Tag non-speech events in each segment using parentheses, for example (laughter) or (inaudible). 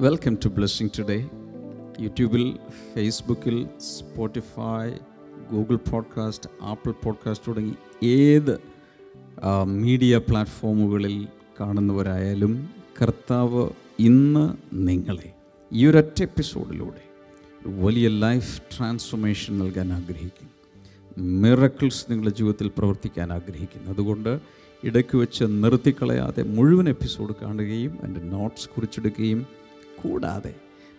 Welcome to blessing today യൂട്യൂബിൽ ഫേസ്ബുക്കിൽ Spotify Google podcast Apple podcast തുടങ്ങി ഏത് മീഡിയ പ്ലാറ്റ്ഫോമുകളിൽ കാണുന്നവരായാലും കർത്താവ് ഇന്ന് നിങ്ങളെ ഈ ഒരൊറ്റ എപ്പിസോഡിലൂടെ വലിയ ലൈഫ് ട്രാൻസ്ഫോർമേഷൻ നൽകാൻ ആഗ്രഹിക്കുന്നു. മിറക്കിൾസ് നിങ്ങളുടെ ജീവിതത്തിൽ പ്രവർത്തിക്കാൻ ആഗ്രഹിക്കുന്നു. അതുകൊണ്ട് ഇടയ്ക്ക് വെച്ച് നിർത്തിക്കളയാതെ മുഴുവൻ എപ്പിസോഡ് കാണുകയും എന്റെ നോട്ട്സ് കുറിച്ചെടുക്കുകയും കൂടാതെ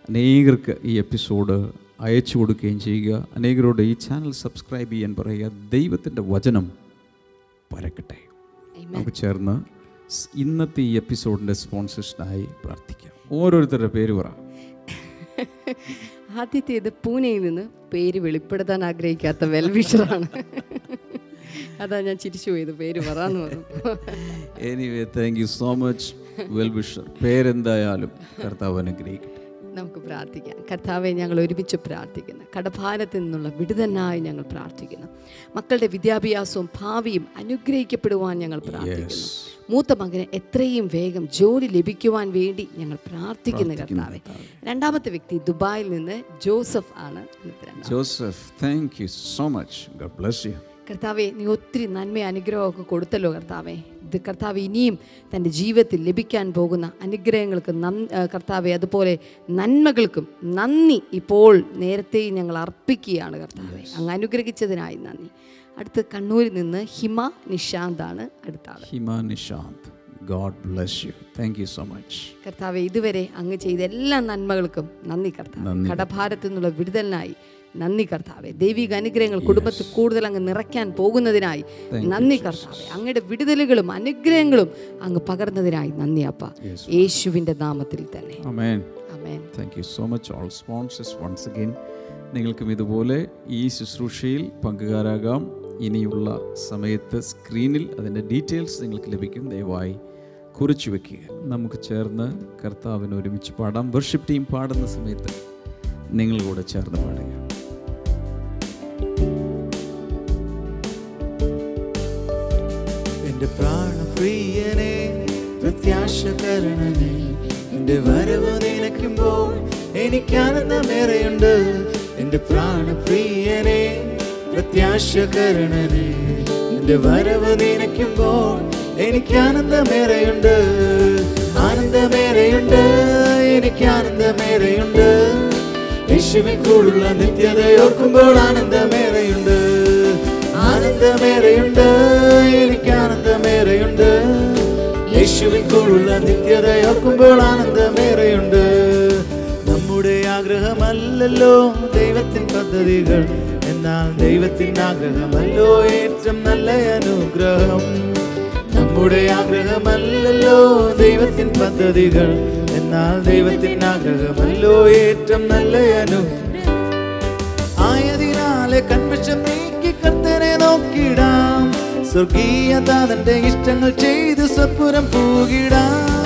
അനേകർക്ക് ഈ എപ്പിസോഡ് അയച്ചു കൊടുക്കുകയും ചെയ്യുക. അനേകരോട് ഈ ചാനൽ സബ്സ്ക്രൈബ് ചെയ്യാൻ പറയുക. ദൈവത്തിന്റെ വചനം പരക്കട്ടെ. നമുക്ക് ചേർന്ന് ഇന്നത്തെ ഈ എപ്പിസോഡിന്റെ സ്പോൺസേഷനായി പ്രാർത്ഥിക്കാം. ഓരോരുത്തരുടെ പേര് പറ. (laughs) ആദ്യത്തേത് പൂനെയിൽ നിന്ന് പേര് വെളിപ്പെടുത്താൻ ആഗ്രഹിക്കാത്ത വെൽവിഷറാണ്. (laughs) അതാ ഞാൻ ചിരിച്ചു പോയത് പേര് പറയാന്ന് പറഞ്ഞു. Anyway thank you so much well wisher പേരെന്തായാലും കർത്താവ് അനുഗ്രഹിക്കട്ടെ. നമുക്ക് പ്രാർത്ഥിക്കാം. കർത്താവെ ഞങ്ങൾ ഒരുമിച്ച് പ്രാർത്ഥിക്കുന്നു. കടഭാരത്തിൽ നിന്നുള്ള വിടുതനായി ഞങ്ങൾ പ്രാർത്ഥിക്കുന്നു. മക്കളുടെ വിദ്യാഭ്യാസവും ഭാവിയും അനുഗ്രഹിക്കപ്പെടുവാൻ ഞങ്ങൾ പ്രാർത്ഥിക്കുന്നു. മൂത്ത മകന് എത്രയും വേഗം ജോലി ലഭിക്കുവാൻ വേണ്ടി ഞങ്ങൾ പ്രാർത്ഥിക്കുന്നു കർത്താവെ. രണ്ടാമത്തെ വ്യക്തി ദുബായിൽ നിന്ന് ജോസഫ് ആണ്. Joseph thank you so much God bless you കർത്താവെ നീ ഒത്തിരി നന്മ അനുഗ്രഹമൊക്കെ കൊടുത്തല്ലോ കർത്താവെ. ഇത് കർത്താവ് ഇനിയും തന്റെ ജീവിതത്തിൽ ലഭിക്കാൻ പോകുന്ന അനുഗ്രഹങ്ങൾക്ക് നന് കർത്താവെ അതുപോലെ നന്മകൾക്കും നന്ദി ഇപ്പോൾ നേരത്തെ ഞങ്ങൾ അർപ്പിക്കുകയാണ് കർത്താവെ. അങ്ങ് അനുഗ്രഹിച്ചതിനായി നന്ദി. അടുത്ത് കണ്ണൂരിൽ നിന്ന് ഹിമ നിഷാന്താണ് അടുത്ത ആൾ. Hima Nishanth God bless you thank you so much കർത്താവെ ഇതുവരെ അങ്ങ് ചെയ്ത എല്ലാ നന്മകൾക്കും നന്ദി കർത്താവ്. കടഭാരത്തു നിന്നുള്ള വിടുതലിനായി നന്ദി കർത്താവെ. ദൈവിക അനുഗ്രഹങ്ങൾ കുടുംബത്തിൽ കൂടുതൽ അങ്ങ് നിറയ്ക്കാൻ പോകുന്നതിനായി നന്ദി കർത്താവെ. അങ്ങയുടെ വിടുതലുകളും അനുഗ്രഹങ്ങളും അങ്ങ് പകർന്നതിനായി നന്ദി അപ്പ. യേശുവിന്റെ നാമത്തിൽ തന്നെ. Thank you so much all sponsors once again നിങ്ങൾക്കും ഇതുപോലെ ഈ ശുശ്രൂഷയിൽ പങ്കുകാരാകാം. ഇനിയുള്ള സമയത്ത് സ്ക്രീനിൽ അതിന്റെ ഡീറ്റെയിൽസ് നിങ്ങൾക്ക് ലഭിക്കും. ദയവായി കുറിച്ചു വെക്കുക. നമുക്ക് ചേർന്ന് കർത്താവിന് ഒരുമിച്ച് പാടാം. വർഷിപ്പ് ടീം പാടുന്ന സമയത്ത് നിങ്ങൾ കൂടെ ചേർന്ന് പാടുക. എന്റെ പ്രാണപ്രിയനെ പ്രത്യാശ കരണനെ എന്റെ വരവ് നിനക്കുമ്പോൾ എനിക്ക് ആനന്ദമേറെയുണ്ട്. എന്റെ പ്രാണപ്രിയനെ പ്രത്യാശ കരണനെ എന്റെ വരവ് നിനക്കുമ്പോൾ എനിക്ക് ആനന്ദമേറെയുണ്ട്. ആനന്ദമേറെയുണ്ട് എനിക്ക് ആനന്ദമേറെയുണ്ട്. യേശുവിൻ കൂടുള്ള നിത്യതയോർക്കുമ്പോൾ ആനന്ദമേറെയുണ്ട്. ആനന്ദമേറെയുണ്ട് എനിക്ക് ആനന്ദമേറെയുണ്ട്. യേശുവിൽ കൂടുള്ള നിത്യതയോർക്കുമ്പോൾ ആനന്ദമേറെയുണ്ട്. നമ്മുടെ ആഗ്രഹമല്ലല്ലോ ദൈവത്തിൻ പദ്ധതികൾ. എന്നാൽ ദൈവത്തിൻ ആഗ്രഹമല്ലോ ഏറ്റവും നല്ല അനുഗ്രഹം. നമ്മുടെ ആഗ്രഹമല്ലല്ലോ ദൈവത്തിൻ പദ്ധതികൾ. എന്നാൽ ദൈവത്തിൻ ആഗ്രഹമല്ലോ ഏറ്റവും നല്ല അനുഗ്രഹം. ആയതിനാലെ കൺവശം നീക്കി കർത്തനെ നോക്കിടാം. സ്വർഗീയ താതന്റെ ഇഷ്ടങ്ങൾ ചെയ്ത് സ്വപ്പുരം പൂകിടാം.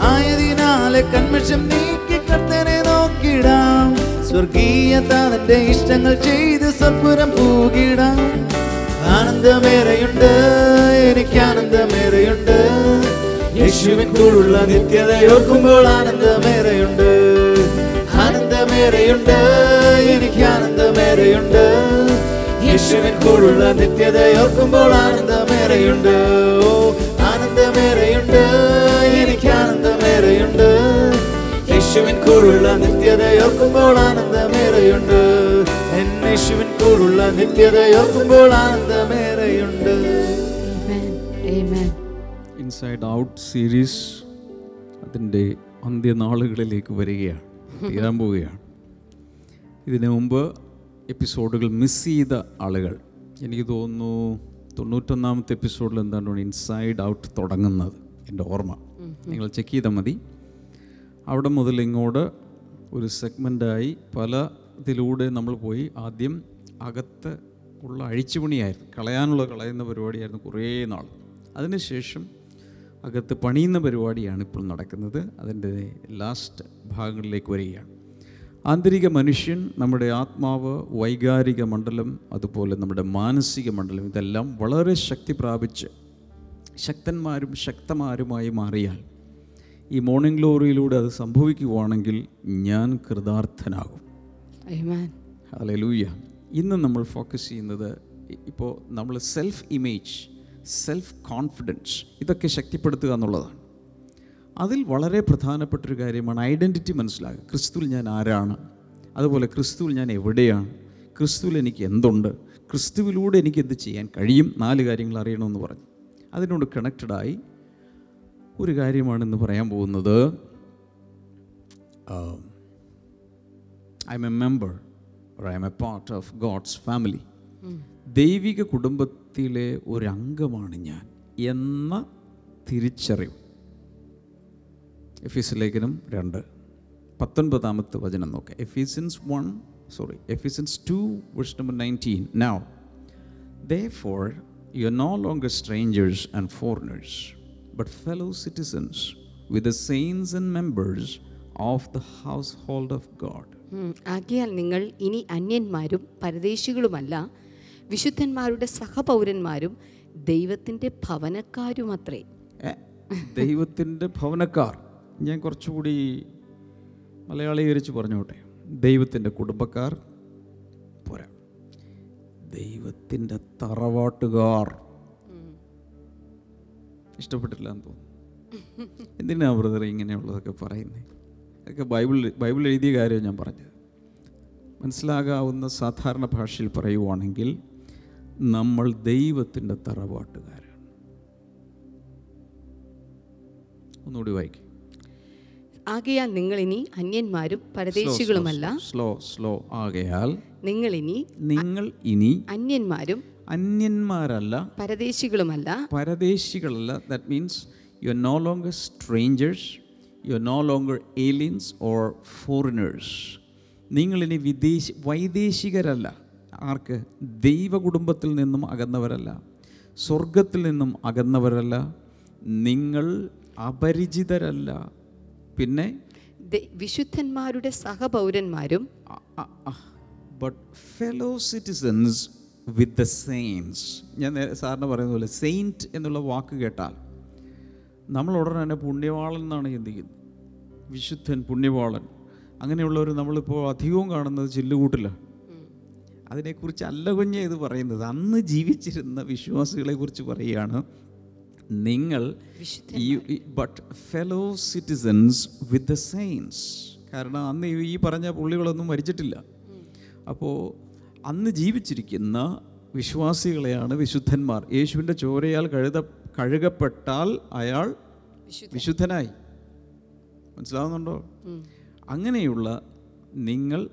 ആയതിനാലെ കൺമഷം നീക്കി കർത്തനെ നോക്കിടാം. സ്വർഗീയ താതന്റെ ഇഷ്ടങ്ങൾ ചെയ്ത് സ്വപ്പുരം പൂകിടാം. ആനന്ദമേറെയുണ്ട് എനിക്ക് ആനന്ദമേറെയുണ്ട്. യേശുവിൻ കൂടുള്ള നിത്യതയോർക്കുമ്പോൾ ആനന്ദമേറെയുണ്ട്. ആനന്ദമേറെയുണ്ട് എനിക്ക് ആനന്ദമേറെയുണ്ട്. യേശുവിൻ കൂടുള്ള നിത്യതയോർക്കുമ്പോൾ ആനന്ദമേറെയുണ്ട്. ഓ ആനന്ദമേറെയുണ്ട്. എനിക്ക് ആനന്ദമേറെയുണ്ട്. യേശുവിൻ കൂടുള്ള നിത്യതയോർക്കുമ്പോൾ ആനന്ദമേറെയുണ്ട്. എൻ യേശുവിൻ കൂടുള്ള നിത്യതയോർക്കുമ്പോൾ ആനന്ദമേറെയുണ്ട്. ഇൻസൈഡ് ഔട്ട് സീരീസ് അതിന്റെ അന്ത്യനാളുകളിലേക്ക് വരികയാണ് തീരാൻ പോവുകയാണ്. ഇതിനു മുമ്പ് എപ്പിസോഡുകൾ മിസ് ചെയ്ത ആളുകൾ. എനിക്ക് തോന്നുന്നു തൊണ്ണൂറ്റൊന്നാമത്തെ എപ്പിസോഡിൽ എന്താണ് ഇൻസൈഡ് ഔട്ട് തുടങ്ങുന്നത് എന്റെ ഓർമ്മ. നിങ്ങൾ ചെക്ക് ചെയ്താൽ മതി. അവിടെ മുതൽ ഇങ്ങോട്ട് ഒരു സെഗ്മെന്റായി പല ഇതിലൂടെ നമ്മൾ പോയി. ആദ്യം അകത്ത് ഉള്ള അഴിച്ചുപണിയായിരുന്നു. കളയാനുള്ള കളയുന്ന പരിപാടിയായിരുന്നു കുറേ നാൾ. അതിനുശേഷം അകത്ത് പണിയുന്ന പരിപാടിയാണ് ഇപ്പോൾ നടക്കുന്നത്. അതിന്റെ ലാസ്റ്റ് ഭാഗങ്ങളിലേക്ക് വരികയാണ്. ആന്തരിക മനുഷ്യൻ നമ്മുടെ ആത്മാവ് വൈകാരിക മണ്ഡലം അതുപോലെ നമ്മുടെ മാനസിക മണ്ഡലം ഇതെല്ലാം വളരെ ശക്തി പ്രാപിച്ച് ശക്തന്മാരും ശക്തമാരുമായി മാറിയാൽ ഈ മോർണിംഗ് ഗ്ലോറിയിലൂടെ അത് സംഭവിക്കുവാണെങ്കിൽ ഞാൻ കൃതാർത്ഥനാകും. ഹല്ലേലൂയ ഇന്ന് നമ്മൾ ഫോക്കസ് ചെയ്യുന്നത് ഇപ്പോൾ നമ്മൾ സെൽഫ് ഇമേജ് സെൽഫ് കോൺഫിഡൻസ് ഇതൊക്കെ ശക്തിപ്പെടുത്തുക എന്നുള്ളതാണ്. അതിൽ വളരെ പ്രധാനപ്പെട്ടൊരു കാര്യമാണ് ഐഡന്റിറ്റി മനസ്സിലാക്കുക. ക്രിസ്തുവിൽ ഞാൻ ആരാണ്? അതുപോലെ ക്രിസ്തുവിൽ ഞാൻ എവിടെയാണ്? ക്രിസ്തുവിൽ എനിക്ക് എന്തുണ്ട്? ക്രിസ്തുവിലൂടെ എനിക്ക് എന്ത് ചെയ്യാൻ കഴിയും? നാല് കാര്യങ്ങൾ അറിയണമെന്ന് പറഞ്ഞു. അതിനോട് കണക്റ്റഡായി ഒരു കാര്യമാണ് കാര്യമാണെന്ന് പറയാൻ പോകുന്നത്. I'm a member I'm a part of God's family ദൈവിക കുടുംബത്തിലെ ഒരു അംഗമാണ് ഞാൻ എന്ന തിരിച്ചറിവ്. എഫീസ് ലേഖനം രണ്ട്. പത്തൊൻപതാമത്തെ വചനം നോക്കാം. Ephesians one sorry Ephesians two verse number nineteen now therefore you are no longer strangers and foreigners but fellow citizens with the saints and members of the household of God ആകിയാൽ നിങ്ങൾ ഇനി അന്യന്മാരും പരദേശികളുമല്ല വിശുദ്ധന്മാരുടെ സഹപൗരന്മാരും ദൈവത്തിന്റെ ഭവനക്കാരുമത്രേ. അത്രേ ദൈവത്തിന്റെ ഭവനക്കാർ. ഞാൻ കുറച്ചുകൂടി മലയാളീകരിച്ച് പറഞ്ഞോട്ടെ. ദൈവത്തിന്റെ കുടുംബക്കാർ പോരാ. ദൈവത്തിന്റെ തറവാട്ടുകാർ. ഇഷ്ടപ്പെട്ടില്ല എന്ന് തോന്നുന്നു. എന്തിനാ ബ്രദർ ഇങ്ങനെയുള്ളതൊക്കെ പറയുന്നത് അതൊക്കെ ബൈബിൾ ബൈബിൾ എഴുതിയ കാര്യം ഞാൻ പറഞ്ഞത്. മനസ്സിലാകാവുന്ന സാധാരണ ഭാഷയിൽ പറയുവാണെങ്കിൽ നമ്മൾ ദൈവത്തിന്റെ തറവാട്ടുകാരാണ്. ഒന്നുകൂടി വായിക്കും. ആകയാൽ നിങ്ങൾ ഇനി അന്യന്മാരും പരദേശികളുമല്ല. സ്ലോ സ്ലോ ആകയാൽ നിങ്ങൾ ഇനി നിങ്ങൾ ഇനി അന്യന്മാരും അന്യന്മാരല്ല പരദേശികളുമല്ല. പരദേശികളല്ല. That means you are no longer strangers you are no longer aliens or foreigners നിങ്ങളിനി വിദേശി വൈദേശികരല്ല. ആർക്ക്? ദൈവ കുടുംബത്തിൽ നിന്നും അകന്നവരല്ല. സ്വർഗത്തിൽ നിന്നും അകന്നവരല്ല. നിങ്ങൾ അപരിചിതരല്ല. പിന്നെ വിശുദ്ധന്മാരുടെ സഹപൗരന്മാരും but fellow citizens with the saints ഞാൻ സാറിന് പറയുന്ന പോലെ സെയിന്റ് എന്നുള്ള വാക്ക് കേട്ടാൽ നമ്മൾ ഉടനെ തന്നെ പുണ്യവാളൻ എന്നാണ് ചിന്തിക്കുന്നത്. വിശുദ്ധൻ പുണ്യവാളൻ. അങ്ങനെയുള്ളവർ നമ്മളിപ്പോൾ അധികവും കാണുന്നത് ചില്ലുകൂട്ടിലാണ് അതിനെക്കുറിച്ച് അല്ല കുഞ്ഞെ ഇത് പറയുന്നത്. അന്ന് ജീവിച്ചിരുന്ന വിശ്വാസികളെ കുറിച്ച് പറയുകയാണ് നിങ്ങൾ but fellow citizens with the saints കാരണം അന്ന് ഈ- പറഞ്ഞ പുള്ളികളൊന്നും മരിച്ചിട്ടില്ല. അപ്പോൾ അന്ന് ജീവിച്ചിരിക്കുന്ന വിശ്വാസികളെയാണ് വിശുദ്ധന്മാർ. യേശുവിന്റെ ചോരയാൽ കഴുത കഴുകപ്പെട്ടാൽ അയാൾ വിശുദ്ധനായി. മനസ്സിലാവുന്നുണ്ടോ? അങ്ങനെയുള്ള നിങ്ങൾ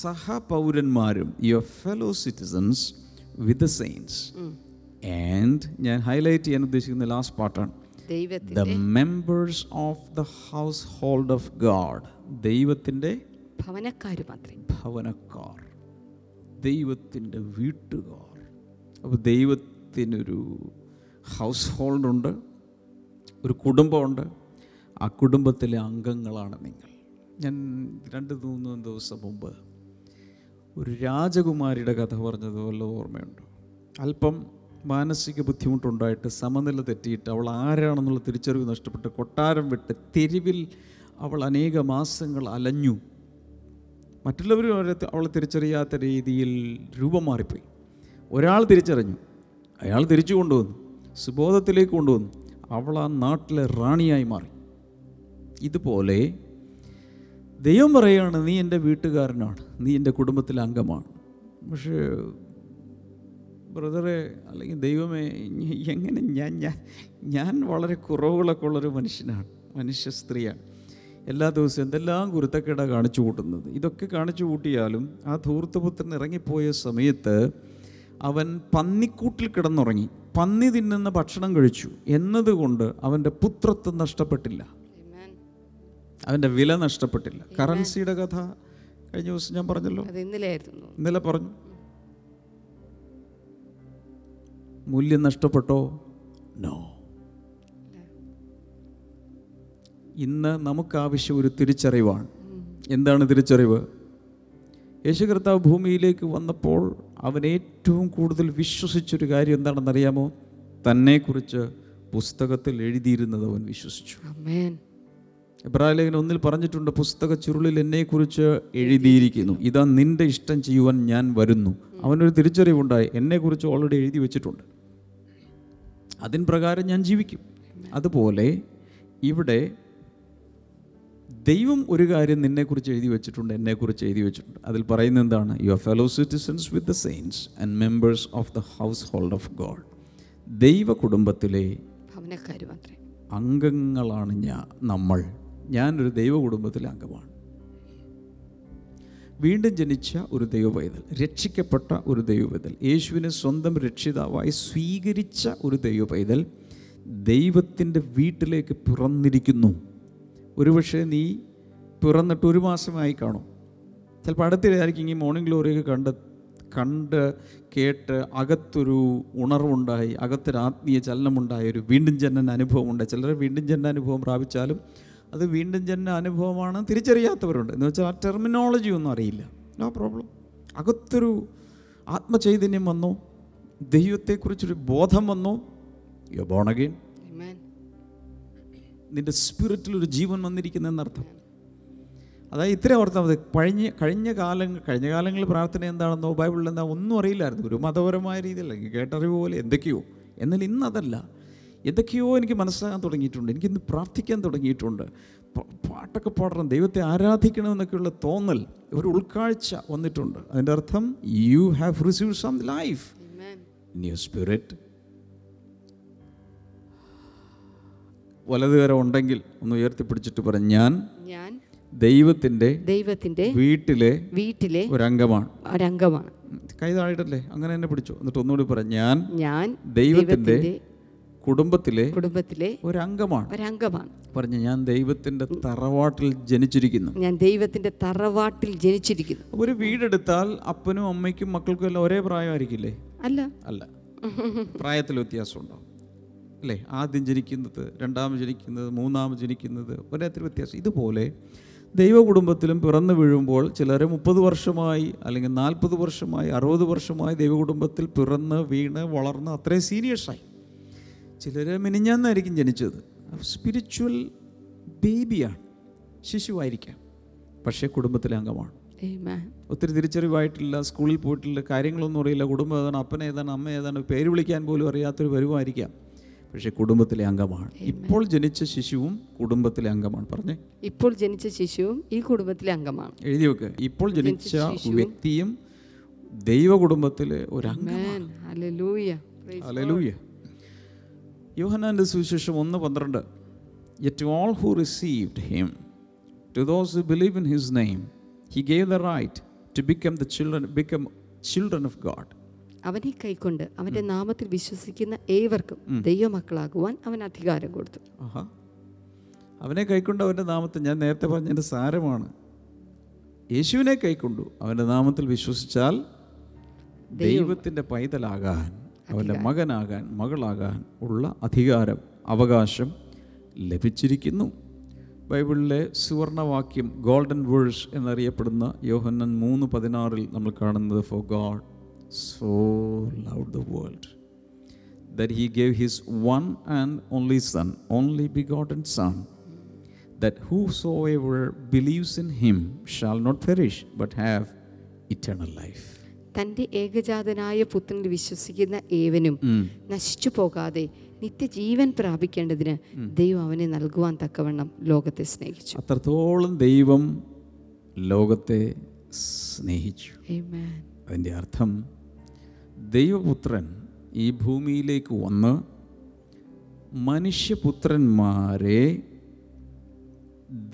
സഹപൗരന്മാരും your fellow citizens with the saints and ഞാൻ ഹൈലൈറ്റ് ചെയ്യാൻ ഉദ്ദേശിക്കുന്ന ലാസ്റ്റ് പാർട്ടാണ് ദൈവത്തിൽ the members of the household of God ദൈവത്തിന്റെ ഭവനക്കാരുമത്രേ ഭവനക്കാർ. ദൈവത്തിന്റെ വീട്ടുകാർ. അപ്പോൾ ദൈവത്തിനൊരു ഹൗസ് ഹോൾഡുണ്ട് ഒരു കുടുംബമുണ്ട്. ആ കുടുംബത്തിലെ അംഗങ്ങളാണ് നിങ്ങൾ. ഞാൻ രണ്ട് മൂന്ന് ദിവസം മുമ്പ് ഒരു രാജകുമാരിയുടെ കഥ പറഞ്ഞത് വല്ല ഓർമ്മയുണ്ടോ. അല്പം മാനസിക ബുദ്ധിമുട്ടുണ്ടായിട്ട് സമനില തെറ്റിയിട്ട് അവൾ ആരാണെന്നുള്ള തിരിച്ചറിവ് നഷ്ടപ്പെട്ട് കൊട്ടാരം വിട്ട് തെരുവിൽ അവൾ അനേക മാസങ്ങൾ അലഞ്ഞു. മറ്റുള്ളവരും അവരെ അവളെ തിരിച്ചറിയാത്ത രീതിയിൽ രൂപം മാറിപ്പോയി. ഒരാൾ തിരിച്ചറിഞ്ഞു. അയാൾ തിരിച്ചു കൊണ്ടുവന്നു. സുബോധത്തിലേക്ക് കൊണ്ടുവന്നു. അവൾ ആ നാട്ടിലെ റാണിയായി മാറി. ഇതുപോലെ ദൈവം പറയുകയാണ് നീ എന്റെ വീട്ടുകാരനാണ്. നീ എന്റെ കുടുംബത്തിലെ അംഗമാണ്. പക്ഷേ ബ്രദറെ അല്ലെങ്കിൽ ദൈവമേ എങ്ങനെ ഞാൻ ഞാൻ ഞാൻ വളരെ കുറവുകളൊക്കെ ഉള്ളൊരു മനുഷ്യനാണ് മനുഷ്യ സ്ത്രീയാണ്. എല്ലാ ദിവസവും എന്തെല്ലാം കുരുത്തക്കേട കാണിച്ചു കൂട്ടുന്നത്. ഇതൊക്കെ കാണിച്ചു കൂട്ടിയാലും ആ ധൂർത്തപുത്രൻ ഇറങ്ങിപ്പോയ സമയത്ത് അവൻ പന്നിക്കൂട്ടിൽ കിടന്നുറങ്ങി. പന്നി തിന്നുന്ന ഭക്ഷണം കഴിച്ചു. എന്നതുകൊണ്ട് അവന്റെ പുത്രത്വം നഷ്ടപ്പെട്ടില്ല. അവന്റെ വില നഷ്ടപ്പെട്ടില്ല. കറൻസിയുടെ കഥ കഴിഞ്ഞ ദിവസം ഞാൻ പറഞ്ഞല്ലോ. ഇന്നലെ പറഞ്ഞു. മൂല്യം നഷ്ടപ്പെട്ടോ? നോ ഇന്ന് നമുക്കാവശ്യം ഒരു തിരിച്ചറിവാണ്. എന്താണ് തിരിച്ചറിവ്? യേശു കർത്താവ് ഭൂമിയിലേക്ക് വന്നപ്പോൾ അവൻ ഏറ്റവും കൂടുതൽ വിശ്വസിച്ചൊരു കാര്യം എന്താണെന്നറിയാമോ തന്നെക്കുറിച്ച് പുസ്തകത്തിൽ എഴുതിയിരുന്നത് അവൻ വിശ്വസിച്ചു. ഇബ്രാഹിം ഒന്നിൽ പറഞ്ഞിട്ടുണ്ട് പുസ്തക ചുരുളിൽ എന്നെക്കുറിച്ച് എഴുതിയിരിക്കുന്നു. ഇതാ നിന്റെ ഇഷ്ടം ചെയ്യുവാൻ ഞാൻ വരുന്നു. അവനൊരു തിരിച്ചറിവുണ്ടായി. എന്നെക്കുറിച്ച് ഓൾറെഡി എഴുതി വെച്ചിട്ടുണ്ട്. അതിൻ പ്രകാരം ഞാൻ ജീവിക്കും. അതുപോലെ ഇവിടെ ദൈവം ഒരു കാര്യം നിന്നെക്കുറിച്ച് എഴുതി വെച്ചിട്ടുണ്ട് എന്നെക്കുറിച്ച് എഴുതി വെച്ചിട്ടുണ്ട്. അതിൽ പറയുന്നത് എന്താണ്? You are fellow citizens with the saints and members of the household of God ദൈവ കുടുംബത്തിലെ അംഗങ്ങളാണ് ഞാൻ നമ്മൾ. ഞാനൊരു ദൈവ കുടുംബത്തിലെ അംഗമാണ്. വീണ്ടും ജനിച്ച ഒരു ദൈവവേദൽ രക്ഷിക്കപ്പെട്ട ഒരു ദൈവവേദൽ യേശുവിനെ സ്വന്തം രക്ഷിതാവായി സ്വീകരിച്ച ഒരു ദൈവവേദൽ ദൈവത്തിന്റെ വീട്ടിലേക്ക് പിറന്നിരിക്കുന്നു. ഒരുപക്ഷെ നീ പിറന്നിട്ട് ഒരു മാസമായി കാണും. ചിലപ്പോൾ അടുത്തിടായിരിക്കും ഈ മോർണിംഗ് ഗ്ലോറിയൊക്കെ കണ്ട് കണ്ട് കേട്ട് അകത്തൊരു ഉണർവുണ്ടായി അകത്തൊരു ആത്മീയ ചലനമുണ്ടായ ഒരു വീണ്ടും ജനന അനുഭവമുണ്ടായി. ചിലർ വീണ്ടും ജനന അനുഭവം പ്രാപിച്ചാലും അത് വീണ്ടും ജനന അനുഭവമാണ് തിരിച്ചറിയാത്തവരുണ്ട്. എന്ന് വെച്ചാൽ ആ ടെർമിനോളജി ഒന്നും അറിയില്ല. നോ പ്രോബ്ലം അകത്തൊരു ആത്മചൈതന്യം വന്നോ. ദൈവത്തെക്കുറിച്ചൊരു ബോധം വന്നോ. യു ബോൺ അഗെയിൻ സ്പിരിറ്റിൽ ഒരു ജീവൻ വന്നിരിക്കുന്നതെന്നർത്ഥം അതായത് ഇത്രയും ഓർത്താൽ മതി. കഴിഞ്ഞ കഴിഞ്ഞ കാലങ്ങൾ കഴിഞ്ഞ കാലങ്ങളിൽ പ്രാർത്ഥന എന്താണെന്നോ ബൈബിളിൽ എന്താ ഒന്നും അറിയില്ലായിരുന്നു. ഒരു മതപരമായ രീതിയിൽ കേട്ടറിവ് പോലെ എന്തൊക്കെയോ. എന്നാൽ ഇന്ന് അതല്ല. എന്തൊക്കെയോ എനിക്ക് മനസ്സിലാകാൻ തുടങ്ങിയിട്ടുണ്ട്. എനിക്കിന്ന് പ്രാർത്ഥിക്കാൻ തുടങ്ങിയിട്ടുണ്ട്. പാട്ടൊക്കെ പാടണം. ദൈവത്തെ ആരാധിക്കണമെന്നൊക്കെയുള്ള തോന്നൽ ഒരു ഉൾക്കാഴ്ച വന്നിട്ടുണ്ട്. അതിന്റെ അർത്ഥം you have receive some life your spirit വലതുകരം ഉണ്ടെങ്കിൽ ഒന്ന് ഉയർത്തിപ്പിടിച്ചിട്ട് പറഞ്ഞു ഞാൻ ഞാൻ ദൈവത്തിന്റെ ദൈവത്തിന്റെ വീട്ടിലെ വീട്ടിലെ ഒരംഗമാണ്. ഒരംഗമാണ്. കൈ താഴിട്ടല്ലേ അങ്ങനെ തന്നെ പിടിച്ചു. എന്നിട്ട് ഒന്നുകൂടി പറഞ്ഞു ഞാൻ ഞാൻ ദൈവത്തിന്റെ ദൈവത്തിന്റെ കുടുംബത്തിലെ ഒരു അംഗമാണ് ഒരു അംഗമാണ് പറഞ്ഞു ഞാൻ ദൈവത്തിന്റെ തറവാട്ടിൽ ജനിച്ചിരിക്കുന്നു. ഞാൻ ദൈവത്തിന്റെ തറവാട്ടിൽ ജനിച്ചിരിക്കുന്നു. ഒരു വീടെടുത്താൽ അപ്പനും അമ്മയ്ക്കും മക്കൾക്കും എല്ലാം ഒരേ പ്രായമായിരിക്കില്ലേ? അല്ല. അല്ല. പ്രായത്തിൽ വ്യത്യാസമുണ്ടോ? അല്ലേ? ആദ്യം ജനിക്കുന്നത് രണ്ടാമത് ജനിക്കുന്നത് മൂന്നാമത് ജനിക്കുന്നത് ഒരേത്തിൽ വ്യത്യാസം. ഇതുപോലെ ദൈവ കുടുംബത്തിലും പിറന്നു വീഴുമ്പോൾ ചിലർ മുപ്പത് വർഷമായി അല്ലെങ്കിൽ നാൽപ്പത് വർഷമായി അറുപത് വർഷമായി ദൈവ കുടുംബത്തിൽ പിറന്ന് വീണ് വളർന്ന് അത്രയും സീരിയസായി ചിലർ മിനിഞ്ഞാന്നായിരിക്കും ജനിച്ചത്. സ്പിരിച്വൽ ബേബിയാണ് ശിശുവായിരിക്കാം. പക്ഷേ കുടുംബത്തിലെ അംഗമാണ്. Amen. ഒത്തിരി തിരിച്ചറിവായിട്ടില്ല സ്കൂളിൽ പോയിട്ടില്ല കാര്യങ്ങളൊന്നും അറിയില്ല. കുടുംബം ഏതാണ് അപ്പൻ ഏതാണ് അമ്മ ഏതാണ് പേര് വിളിക്കാൻ പോലും അറിയാത്തൊരു വരുമായിരിക്കാം പക്ഷേ കുടുംബത്തിലെ അംഗമാണ്. ഇപ്പോൾ ജനിച്ച ശിശുവും കുടുംബത്തിലെ അംഗമാണ്. പറഞ്ഞേ. ഇപ്പോൾ ജനിച്ച ശിശുവും ഈ കുടുംബത്തിലെ അംഗമാണ്. എഴുതി വെക്ക്. ഇപ്പോൾ ജനിച്ച വ്യക്തിയും ദൈവ കുടുംബത്തിലെ ഒരു അംഗം യോഹനാന്റെ സുവിശേഷം ഒന്ന് പന്ത്രണ്ട്. Yet all who received him to those who believe in his name he gave the right to become the children become children of God അവനെ കൈക്കൊണ്ട് അവന്റെ നാമത്തിൽ വിശ്വസിക്കുന്ന ഏവർക്കും ദൈവമക്കളാകുവാൻ അവൻ അധികാരം കൊടുത്തു. ആഹാ. അവനെ കൈക്കൊണ്ട് അവന്റെ നാമത്തിൽ ഞാൻ നേരത്തെ പറഞ്ഞതിന്റെ സാരമാണ്. യേശുവിനെ കൈക്കൊണ്ടു അവന്റെ നാമത്തിൽ വിശ്വസിച്ചാൽ ദൈവത്തിന്റെ പൈതലാകാൻ അവന്റെ മകനാകാൻ മകളാകാൻ ഉള്ള അധികാരം അവകാശം ലഭിച്ചിരിക്കുന്നു. ബൈബിളിലെ സുവർണവാക്യം ഗോൾഡൻ വേൾഡ്സ് എന്നറിയപ്പെടുന്ന യോഹന്നൻ മൂന്ന് പതിനാറിൽ നമ്മൾ കാണുന്നത് for God so love the world that he gave his one and only son only begotten son that whosoever believes in him shall not perish but have eternal life തന്റെ ഏകജാതനായ പുത്രനിൽ വിശ്വസിക്കുന്ന ഏവനും നശിച്ചു പോകാതെ നിത്യജീവൻ പ്രാപിക്കേണ്ടതിന് ദൈവം അവനെ നൽകുവാൻ തക്കവണ്ണം ലോകത്തെ സ്നേഹിച്ചു. അത്രത്തോളം ദൈവം ലോകത്തെ സ്നേഹിച്ചു. Amen. അതിന്റെ അർത്ഥം ദൈവപുത്രൻ ഈ ഭൂമിയിലേക്ക് വന്ന് മനുഷ്യപുത്രന്മാരെ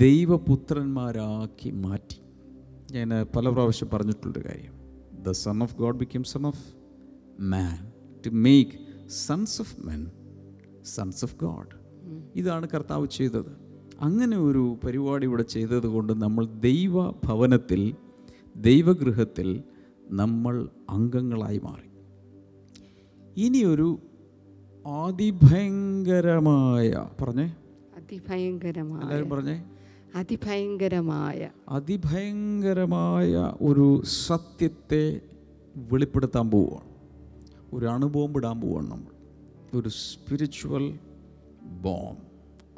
ദൈവപുത്രന്മാരാക്കി മാറ്റി. ഞാൻ പല പ്രാവശ്യം പറഞ്ഞിട്ടുള്ളൊരു കാര്യം. The son of God become son of man to make sons of men sons of God ഇതാണ് കർത്താവ് ചെയ്തത്. അങ്ങനെ ഒരു പരിപാടി ഇവിടെ ചെയ്തത് കൊണ്ട് നമ്മൾ ദൈവ ഭവനത്തിൽ ദൈവഗൃഹത്തിൽ നമ്മൾ അംഗങ്ങളായി മാറി. ഇനിയൊരു അതിഭയങ്കരമായ പറഞ്ഞേ? അതിഭയങ്കരമായ. എല്ലാവരും പറഞ്ഞേ? അതിഭയങ്കരമായ അതിഭയങ്കരമായ ഒരു സത്യത്തെ വെളിപ്പെടുത്താൻ പോവുകയാണ്. ഒരു അണുബോംബിടാൻ പോവുകയാണ് നമ്മൾ. ഒരു സ്പിരിച്വൽ ബോം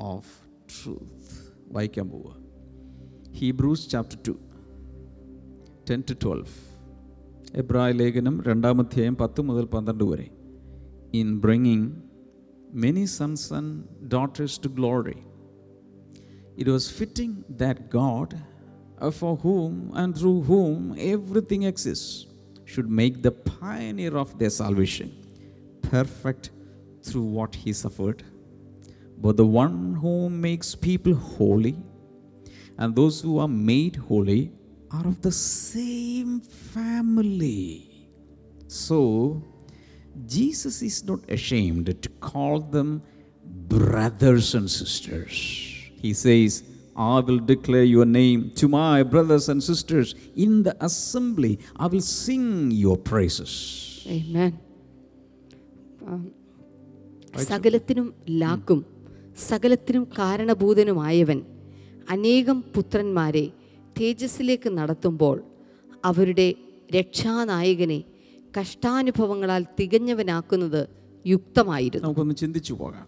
ഓഫ് ട്രൂത്ത് വായിക്കാൻ പോവുക. Hebrews chapter two ten to twelve എബ്രായ ലേഖനം രണ്ടാമധ്യായം പത്ത് മുതൽ പന്ത്രണ്ട് വരെ. In bringing many sons and daughters to glory It was fitting that God, uh, for whom and through whom everything exists, should make the pioneer of their salvation perfect through what he suffered. But the one who makes people holy and those who are made holy are of the same family. So, Jesus is not ashamed to call them brothers and sisters. He says, I will declare your name to my brothers and sisters in the assembly. I will sing your praises. Amen. ആ, സകലത്തിനും ലാക്കും സകലത്തിനും കാരണഭൂതനുമായവൻ അനേകം പുത്രന്മാരെ തേജസ്സിലേക്ക് നടത്തുമ്പോൾ അവരുടെ രക്ഷാനായകനെ കഷ്ടാനുഭവങ്ങളാൽ തികഞ്ഞവനാക്കുന്നത് യുക്തമായിരുന്നു നമുക്കൊന്ന് ചിന്തിച്ചു പോകാം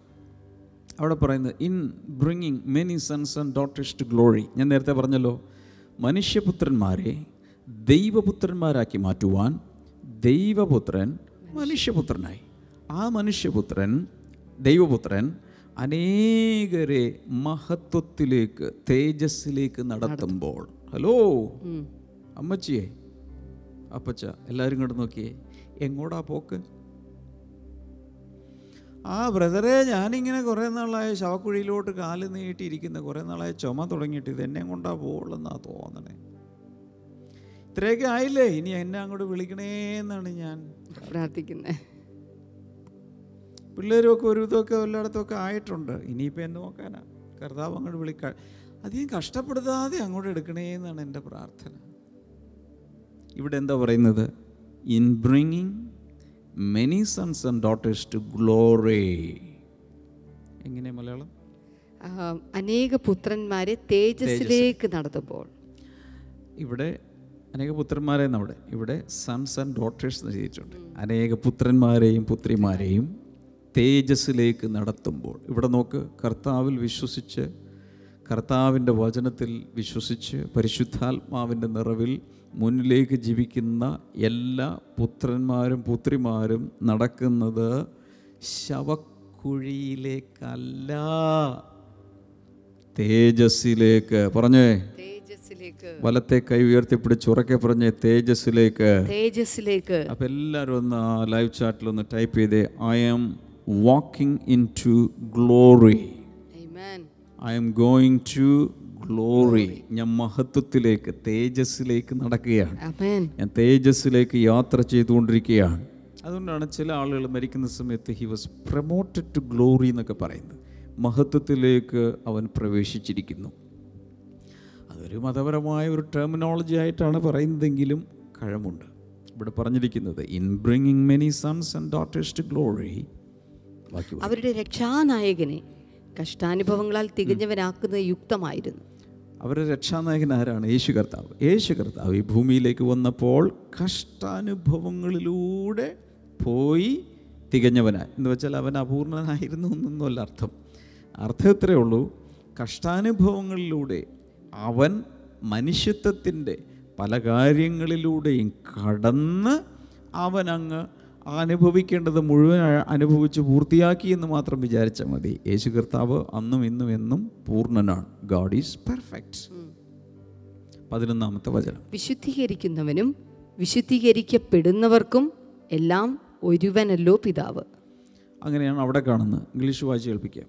അവിടെ പറയുന്നത് in bringing many sons and daughters to glory. ഞാൻ നേരത്തെ പറഞ്ഞല്ലോ മനുഷ്യപുത്രന്മാരെ ദൈവപുത്രന്മാരാക്കി മാറ്റുവാൻ ദൈവപുത്രൻ മനുഷ്യപുത്രനായി. ആ മനുഷ്യപുത്രൻ ദൈവപുത്രൻ അനേകരെ മഹത്വത്തിലേക്ക് തേജസ്സിലേക്ക് നടത്തുമ്പോൾ. ഹലോ അമ്മച്ചിയെ അപ്പച്ച എല്ലാവരും കണ്ടു നോക്കിയേ എങ്ങോടാ പോക്ക്? ആ ബ്രദറെ ഞാനിങ്ങനെ കുറേ നാളായ ശവക്കുഴിയിലോട്ട് കാൽ നീട്ടിയിരിക്കുന്ന. കുറേ നാളായ ചുമ തുടങ്ങിയിട്ട് ഇത് എന്നെ കൊണ്ടാ പോകുള്ളെന്നാണ് തോന്നണേ. ഇത്രയൊക്കെ ആയില്ലേ? ഇനി എന്നെ അങ്ങോട്ട് വിളിക്കണേന്നാണ് ഞാൻ. പ്രാർത്ഥിക്കുന്നത് പിള്ളേരുമൊക്കെ ഒരു വിധമൊക്കെ എല്ലായിടത്തൊക്കെ ആയിട്ടുണ്ട്. ഇനിയിപ്പോൾ എന്നെ നോക്കാനാ. കർത്താവ് അങ്ങോട്ട് വിളിക്കാൻ അധികം കഷ്ടപ്പെടുത്താതെ അങ്ങോട്ട് എടുക്കണേ എന്നാണ് എന്റെ പ്രാർത്ഥന. ഇവിടെ എന്താ പറയുന്നത്? In bringing many sons and daughters to glory എങ്ങനെ മലയാളം? അനേക പുത്രന്മാരെ തേജസ്സിലേക്ക് നടത്തുമ്പോൾ. ഇവിടെ അനേക പുത്രന്മാരെ നമ്മുടെ ഇവിടെ സൺസ് ആൻഡ് ഡോട്ടേഴ്സ് എന്ന് ചെയ്തിട്ടുണ്ട്. അനേക പുത്രന്മാരെയും പുത്രിമാരെയും തേജസ്സിലേക്ക് നടത്തുമ്പോൾ. ഇവിടെ നോക്ക് കർത്താവിൽ വിശ്വസിച്ച് കർത്താവിന്റെ വചനത്തിൽ വിശ്വസിച്ച് പരിശുദ്ധാത്മാവിന്റെ നിറവിൽ മുന്നിലേക്ക് ജീവിക്കുന്ന എല്ലാ പുത്രന്മാരും പുത്രിമാരും നടക്കുന്നത് ശവക്കുഴിയിലേക്കല്ല. തേജസ്സിലേക്ക്. പറഞ്ഞേ. വലത്തെ കൈ ഉയർത്തിപ്പിടിച്ച് ഉറക്കെ പറഞ്ഞ തേജസ്സിലേക്ക്. തേജസ്സിലേക്ക്. അപ്പൊ എല്ലാവരും ഒന്ന് ആ ലൈവ് ചാറ്റിൽ ഒന്ന് ടൈപ്പ് ചെയ്തേ I am walking into glory Amen. I'm going to glory ഞാൻ മഹത്വത്തിലേക്ക് തേജസ്സിലേക്ക് നടക്കുകയാണ്. Amen. ഞാൻ തേജസ്സിലേക്ക് യാത്ര ചെയ്തുകൊണ്ടിരിക്കുകയാണ്. അതുകൊണ്ടാണ് ചില ആളുകൾ മരിക്കുന്ന സമയത്ത് he was promoted to glory എന്നൊക്കെ പറയുന്നത്. മഹത്വത്തിലേക്ക് അവൻ പ്രവേശിച്ചിരിക്കുന്നു. അതൊരു മതപരമായ ഒരു ടെർമിനോളജി ആയിട്ടാണ് പറയുന്നതെങ്കിലും കഴമുണ്ട്. ഇവിടെ പറഞ്ഞിരിക്കുന്നത് in bringing many sons and daughters to glory. അവരുടെ രക്ഷാനായകനെ കഷ്ടാനുഭവങ്ങളാൽ തികഞ്ഞവനാക്കുന്നത് യുക്തമായിരുന്നു. അവരുടെ രക്ഷാനായകൻ ആരാണ്? യേശു കർത്താവ്. യേശു കർത്താവ് ഈ ഭൂമിയിലേക്ക് വന്നപ്പോൾ കഷ്ടാനുഭവങ്ങളിലൂടെ പോയി തികഞ്ഞവനായി. എന്ന് വെച്ചാൽ അവൻ അപൂർണനായിരുന്നു എന്നൊന്നുമല്ല അർത്ഥം. അർത്ഥം ഇത്രയേ ഉള്ളൂ. കഷ്ടാനുഭവങ്ങളിലൂടെ അവൻ മനുഷ്യത്വത്തിന്റെ പല കാര്യങ്ങളിലൂടെയും കടന്ന് അവനങ്ങ് അനുഭവിക്കേണ്ടത് മുഴുവൻ അനുഭവിച്ച് പൂർത്തിയാക്കി എന്ന് മാത്രം വിചാരിച്ചാൽ മതി. യേശു കർത്താവ് അന്നും ഇന്നും എന്നും പൂർണനാണ്. ഗാഡ് ഈസ് പെർഫെക്റ്റ് പതിനൊന്നാമത്തെ വചനം. വിശുദ്ധീകരിക്കുന്നവനും വിശുദ്ധീകരിക്കപ്പെടുന്നവർക്കും എല്ലാം ഒരുവനല്ലോ പിതാവ്. അങ്ങനെയാണ് അവിടെ കാണുന്നത്. ഇംഗ്ലീഷ് വായിച്ച് കേൾപ്പിക്കാം.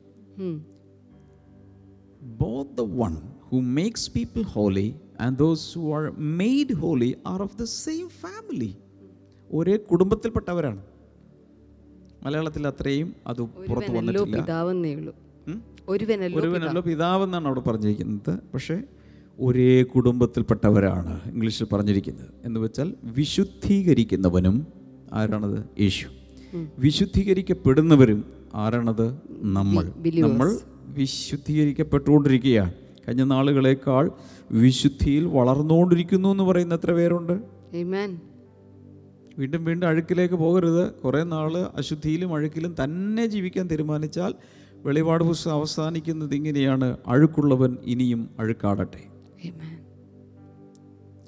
Both both the who who makes holy holy and those who are made holy of of the same family. ഒരേ കുടുംബത്തിൽപ്പെട്ടവരാണ്. മലയാളത്തിൽ അത്രയും അത് പുറത്തു വന്നിട്ടില്ല? ഒരുവനല്ലോ പിതാവെന്നാണ് അവിടെ പറഞ്ഞിരിക്കുന്നത്. പക്ഷേ ഒരേ കുടുംബത്തിൽപ്പെട്ടവരാണ് ഇംഗ്ലീഷിൽ പറഞ്ഞിരിക്കുന്നത്. എന്ന് വെച്ചാൽ വിശുദ്ധീകരിക്കുന്നവനും ആരാണത്? യേശു. വിശുദ്ധീകരിക്കപ്പെടുന്നവരും ആരാണത്? നമ്മൾ. നമ്മൾ വിശുദ്ധീകരിക്കപ്പെട്ടുകൊണ്ടിരിക്കുകയാണ്. കഴിഞ്ഞ നാളുകളേക്കാൾ വിശുദ്ധിയിൽ വളർന്നുകൊണ്ടിരിക്കുന്നു എന്ന് പറയുന്ന എത്ര പേരുണ്ട്. വീണ്ടും വീണ്ടും അഴുക്കിലേക്ക് പോകരുത് കുറേ നാൾ അശുദ്ധിയിലും അഴുക്കിലും തന്നെ ജീവിക്കാൻ തീരുമാനിച്ചാൽ വെളിപാട് പുസ്തകം അവസാനിക്കുന്നത് ഇങ്ങനെയാണ് അഴുക്കുള്ളവൻ ഇനിയും അഴുക്കാടട്ടെ.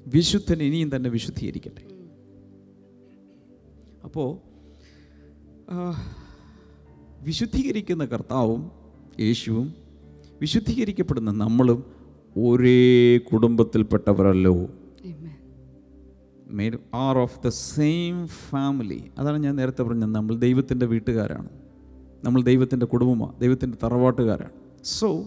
വിശുദ്ധൻ ഇനിയും തന്നെ വിശുദ്ധീകരിക്കട്ടെ അപ്പോൾ വിശുദ്ധീകരിക്കുന്ന കർത്താവും യേശുവും വിശുദ്ധീകരിക്കപ്പെടുന്ന നമ്മളും ഒരേ കുടുംബത്തിൽപ്പെട്ടവരല്ലോ. Made are of the same family അതാണ് ഞാൻ നേരത്തെ പറഞ്ഞത്. നമ്മൾ ദൈവത്തിന്റെ വീട്ടുകാരാണ്. നമ്മൾ ദൈവത്തിന്റെ കുടുംബമാണ് ദൈവത്തിന്റെ തറവാട്ടുകാരാണ്. സോ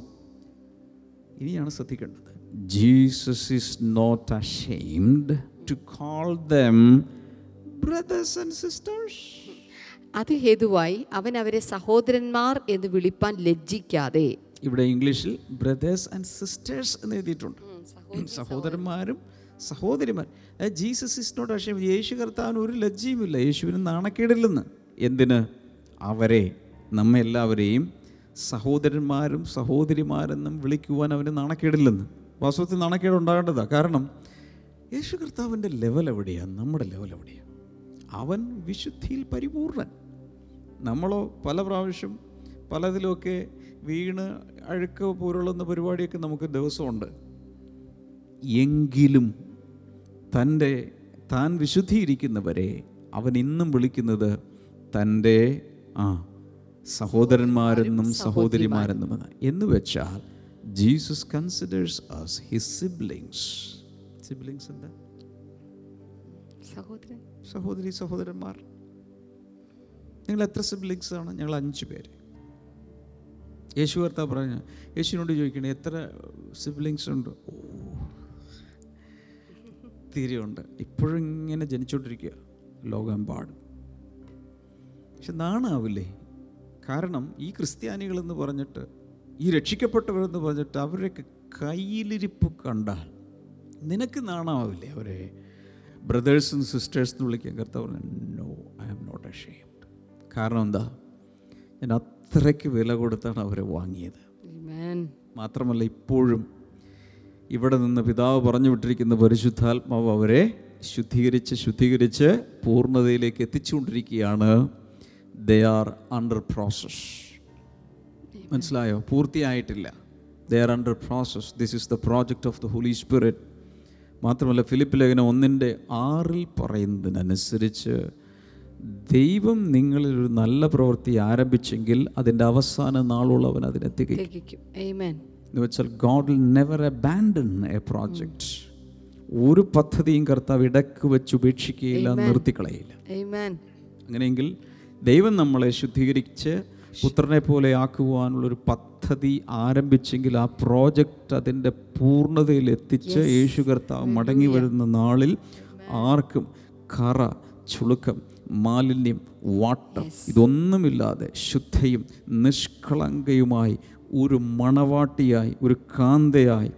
ഇനിയാണ് ശ്രദ്ധിക്കേണ്ടത്. Jesus is not ashamed to call them brothers and sisters അത് ഹേതുവായി അവൻ അവരെ സഹോദരന്മാർ എന്ന് വിളിപ്പാൻ ലജ്ജിക്കാതെ. ഇവിടെ ഇംഗ്ലീഷിൽ ബ്രദേഴ്സ് ആൻഡ് സിസ്റ്റേഴ്സ് എന്ന് എഴുതിയിട്ടുണ്ട്. സഹോദരന്മാരും സഹോദരിമാർ ജീസസ് ഇസ് നോട്ട് അഷേം യേശു കർത്താവിന് ഒരു ലജ്ജയുമില്ല. യേശുവിന് നാണക്കേടില്ലെന്ന്. എന്തിന്? അവരെ നമ്മെല്ലാവരെയും സഹോദരന്മാരും സഹോദരിമാരെന്നും വിളിക്കുവാൻ അവന് നാണക്കേടില്ലെന്ന്. വാസ്തവത്തിൽ നാണക്കേട് ഉണ്ടാകേണ്ടതാണ് കാരണം യേശു കർത്താവിന്റെ ലെവൽ എവിടെയാണ് നമ്മുടെ ലെവൽ എവിടെയാണ് അവൻ വിശുദ്ധിയിൽ പരിപൂർണൻ. നമ്മളോ പല പ്രാവശ്യം പലതിലുമൊക്കെ വീണ് അഴുക്ക് പോലുള്ള പരിപാടിയൊക്കെ നമുക്ക് ദിവസമുണ്ട്. എങ്കിലും തന്റെ താൻ വിശുദ്ധിയിരിക്കുന്നവരെ അവൻ ഇന്നും വിളിക്കുന്നത് തന്റെ ആ സഹോദരന്മാരെന്നും സഹോദരിമാരെന്നും എന്ന് വെച്ചാൽ Jesus considers as his siblings. Siblings എന്താ? സഹോദരൻ. സഹോദരി സഹോദരന്മാർ. നിങ്ങൾ എത്ര സിബ്ലിങ്സ് ആണ്? ഞങ്ങൾ അഞ്ച് പേര്. യേശു കർത്താവ് പറഞ്ഞു യേശുവിനോട് ചോദിക്കണേ എത്ര സിബ്ലിങ്സ് ഉണ്ട്? ഓ തീരെ ഉണ്ട് ഇപ്പോഴും ഇങ്ങനെ ജനിച്ചുകൊണ്ടിരിക്കുക ലോകമെമ്പാടും. പക്ഷെ നാണാവില്ലേ? കാരണം ഈ ക്രിസ്ത്യാനികളെന്ന് പറഞ്ഞിട്ട് ഈ രക്ഷിക്കപ്പെട്ടവരെന്ന് പറഞ്ഞിട്ട് അവരൊക്കെ കയ്യിലിരിപ്പ് കണ്ടാൽ നിനക്ക് നാണാവില്ലേ അവരെ? ബ്രദേഴ്സും സിസ്റ്റേഴ്സ് എന്ന് വിളിക്കാൻ കർത്താവ് പറഞ്ഞു no I am not ashamed കാരണം എന്താ? ഞാൻ അത്രയ്ക്ക് വില കൊടുത്താണ് അവരെ വാങ്ങിയത്. മാത്രമല്ല ഇപ്പോഴും ഇവിടെ നിന്ന് പിതാവ് പറഞ്ഞു വിട്ടിരിക്കുന്ന പരിശുദ്ധാത്മാവ് അവരെ ശുദ്ധീകരിച്ച് ശുദ്ധീകരിച്ച് പൂർണതയിലേക്ക് എത്തിച്ചുകൊണ്ടിരിക്കുകയാണ്. ദേ ആർ അണ്ടർ പ്രോസസ് മനസ്സിലായോ? പൂർത്തിയായിട്ടില്ല. They are under process this is the project of the Holy Spirit മാത്രമല്ല ഫിലിപ്പ് ലേഖനം ഒന്നിന്റെ ആറിൽ പറയുന്നതിനനുസരിച്ച് ദൈവം നിങ്ങളിൽ ഒരു നല്ല പ്രവൃത്തി ആരംഭിച്ചെങ്കിൽ അതിന്റെ അവസാന നാളുള്ളവൻ അതിനെ തികയ്ക്കും. എന്ന് വെച്ചാൽ God will never abandon a project ഒരു പദ്ധതിയും കർത്താവ് ഇടയ്ക്ക് വെച്ച് ഉപേക്ഷിക്കുകയില്ല നിർത്തിക്കളയില്ല. അങ്ങനെയെങ്കിൽ ദൈവം നമ്മളെ ശുദ്ധീകരിച്ച് പുത്രനെ പോലെ ആക്കുവാനുള്ളൊരു പദ്ധതി ആരംഭിച്ചെങ്കിൽ ആ പ്രോജക്റ്റ് അതിന്റെ പൂർണതയിൽ എത്തിച്ച് യേശു കർത്താവ് മടങ്ങി വരുന്ന നാളിൽ ആർക്കും കറ ചുളുക്കം മാലിന്യം വാട്ടം ഇതൊന്നുമില്ലാതെ ശുദ്ധയും നിഷ്കളങ്കയുമായി ഒരു മണവാട്ടിയായി ഒരു കാന്തയായി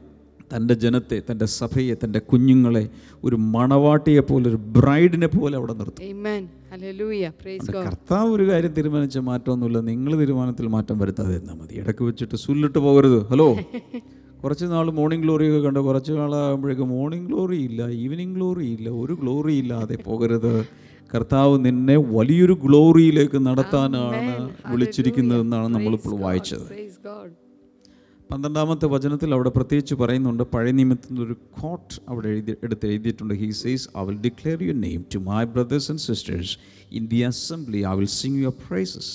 തന്റെ ജനത്തെ തന്റെ സഭയെ തന്റെ കുഞ്ഞുങ്ങളെ ഒരു മണവാട്ടിയെ പോലെ ഒരു ബ്രൈഡിനെ പോലെ അവിടെ നിർത്തും. Amen. Hallelujah. Praise God. കർത്താവ് ഒരു കാര്യം തീരുമാനിച്ച മാറ്റമൊന്നുമില്ല. നിങ്ങൾ തീരുമാനത്തിൽ മാറ്റം വരുത്താതെ എന്നാൽ മതി. ഇടയ്ക്ക് വെച്ചിട്ട് സുല്ലിട്ട് പോകരുത്. ഹലോ (laughs) കുറച്ച് നാൾ മോർണിംഗ് ഗ്ലോറി ഒക്കെ കണ്ട്? കുറച്ച് നാളാകുമ്പോഴേക്കും മോർണിംഗ് ഗ്ലോറി ഇല്ല ഈവനിങ് ഗ്ലോറി ഇല്ല ഒരു ഗ്ലോറി ഇല്ലാതെ പോകരുത്. കർത്താവ് നിന്നെ വലിയൊരു ഗ്ലോറിയിലേക്ക് നടത്താനാണ് വിളിച്ചിരിക്കുന്നതെന്നാണ് നമ്മളിപ്പോൾ വായിച്ചത്. പന്ത്രണ്ടാമത്തെ വചനത്തിൽ അവിടെ പ്രത്യേകിച്ച് പറയുന്നുണ്ട് പഴയ നിയമത്തിൽ ഒരു കോട്ട് അവിടെ എഴുതി എടുത്ത് എഴുതിയിട്ടുണ്ട്. He says I will declare your name to my brothers and sisters in the assembly I will sing your praises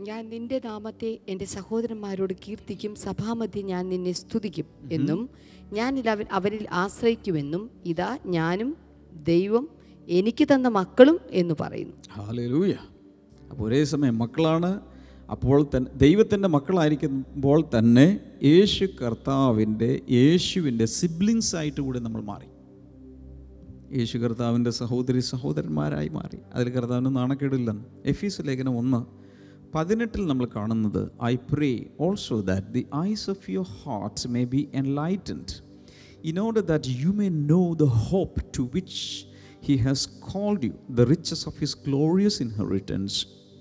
ഞാൻ നിന്റെ നാമത്തെ എന്റെ സഹോദരന്മാരോട് കീർത്തിക്കും സഭാമധ്യം ഞാൻ നിന്നെ സ്തുതിക്കും എന്നും ഞാൻ അവരിൽ ആശ്രയിക്കുമെന്നും ഇതാ ഞാനും ദൈവം എനിക്ക് തന്ന മക്കളും എന്ന് പറയുന്നു. അപ്പോൾ ഒരേ സമയം മക്കളാണ്. അപ്പോൾ തന്നെ ദൈവത്തിന്റെ മക്കളായിരിക്കുമ്പോൾ തന്നെ യേശു കർത്താവിന്റെ യേശുവിന്റെ സിബ്ലിങ്സ് ആയിട്ട് കൂടി നമ്മൾ മാറി. യേശു കർത്താവിന്റെ സഹോദരി സഹോദരന്മാരായി മാറി. അതിൽ കർത്താവിന് നാണക്കേടില്ലെന്ന് എഫീസ് ലേഖനം ഒന്ന് പതിനെട്ടിൽ നമ്മൾ കാണുന്നത് I pray also that the eyes of your hearts may be enlightened in order that you may know the hope to which he has called you, the riches of his glorious inheritance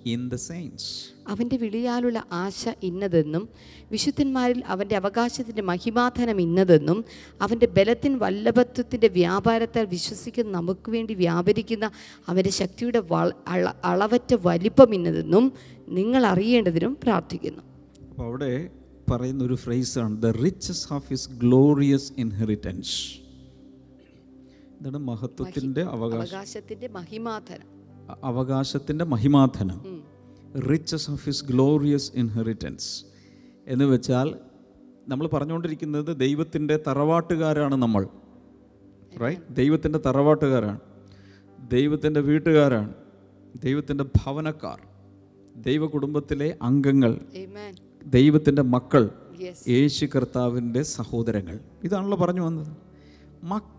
in the saints. അവന്റെ വിളിയാലുള്ള ആശ ഇന്നതെന്നും വിശുദ്ധന്മാരിൽ അവന്റെ അവകാശത്തിന്റെ മഹിമാധനം ഇന്നതെന്നും അവന്റെ ബലത്തിൻ വല്ലഭത്വത്തിന്റെ വ്യാപാരത്താൽ വിശ്വസിക്കുന്ന നമുക്ക് വേണ്ടി വ്യാപരിക്കുന്ന അവന്റെ ശക്തിയുടെ അളവറ്റ വലിപ്പം ഇന്നതെന്നും നിങ്ങൾ അറിയേണ്ടതിനും പ്രാർത്ഥിക്കുന്നു. അപ്പോൾ അവിടെ പറയുന്ന ഒരു ഫ്രേസാണ് the riches of his glorious inheritance എന്താണ് മഹത്വത്തിന്റെ അവകാശം. അവകാശത്തിന്റെ മഹിമാധനം അവകാശത്തിന്റെ മഹിമാധനം. Riches of his glorious inheritance എന്ന് വെച്ചാൽ നമ്മൾ പറഞ്ഞുകൊണ്ടിരിക്കുന്നത് ദൈവത്തിന്റെ തറവാട്ടുകാരാണ് നമ്മൾ. റൈറ്റ് ദൈവത്തിന്റെ തറവാട്ടുകാരാണ്. ദൈവത്തിന്റെ വീട്ടുകാരാണ്. ദൈവത്തിന്റെ ഭവനക്കാർ. ദൈവ കുടുംബത്തിലെ അംഗങ്ങൾ. ദൈവത്തിന്റെ മക്കൾ. യേശു കർത്താവിന്റെ സഹോദരങ്ങൾ. ഇതാണല്ലോ പറഞ്ഞു വന്നത്.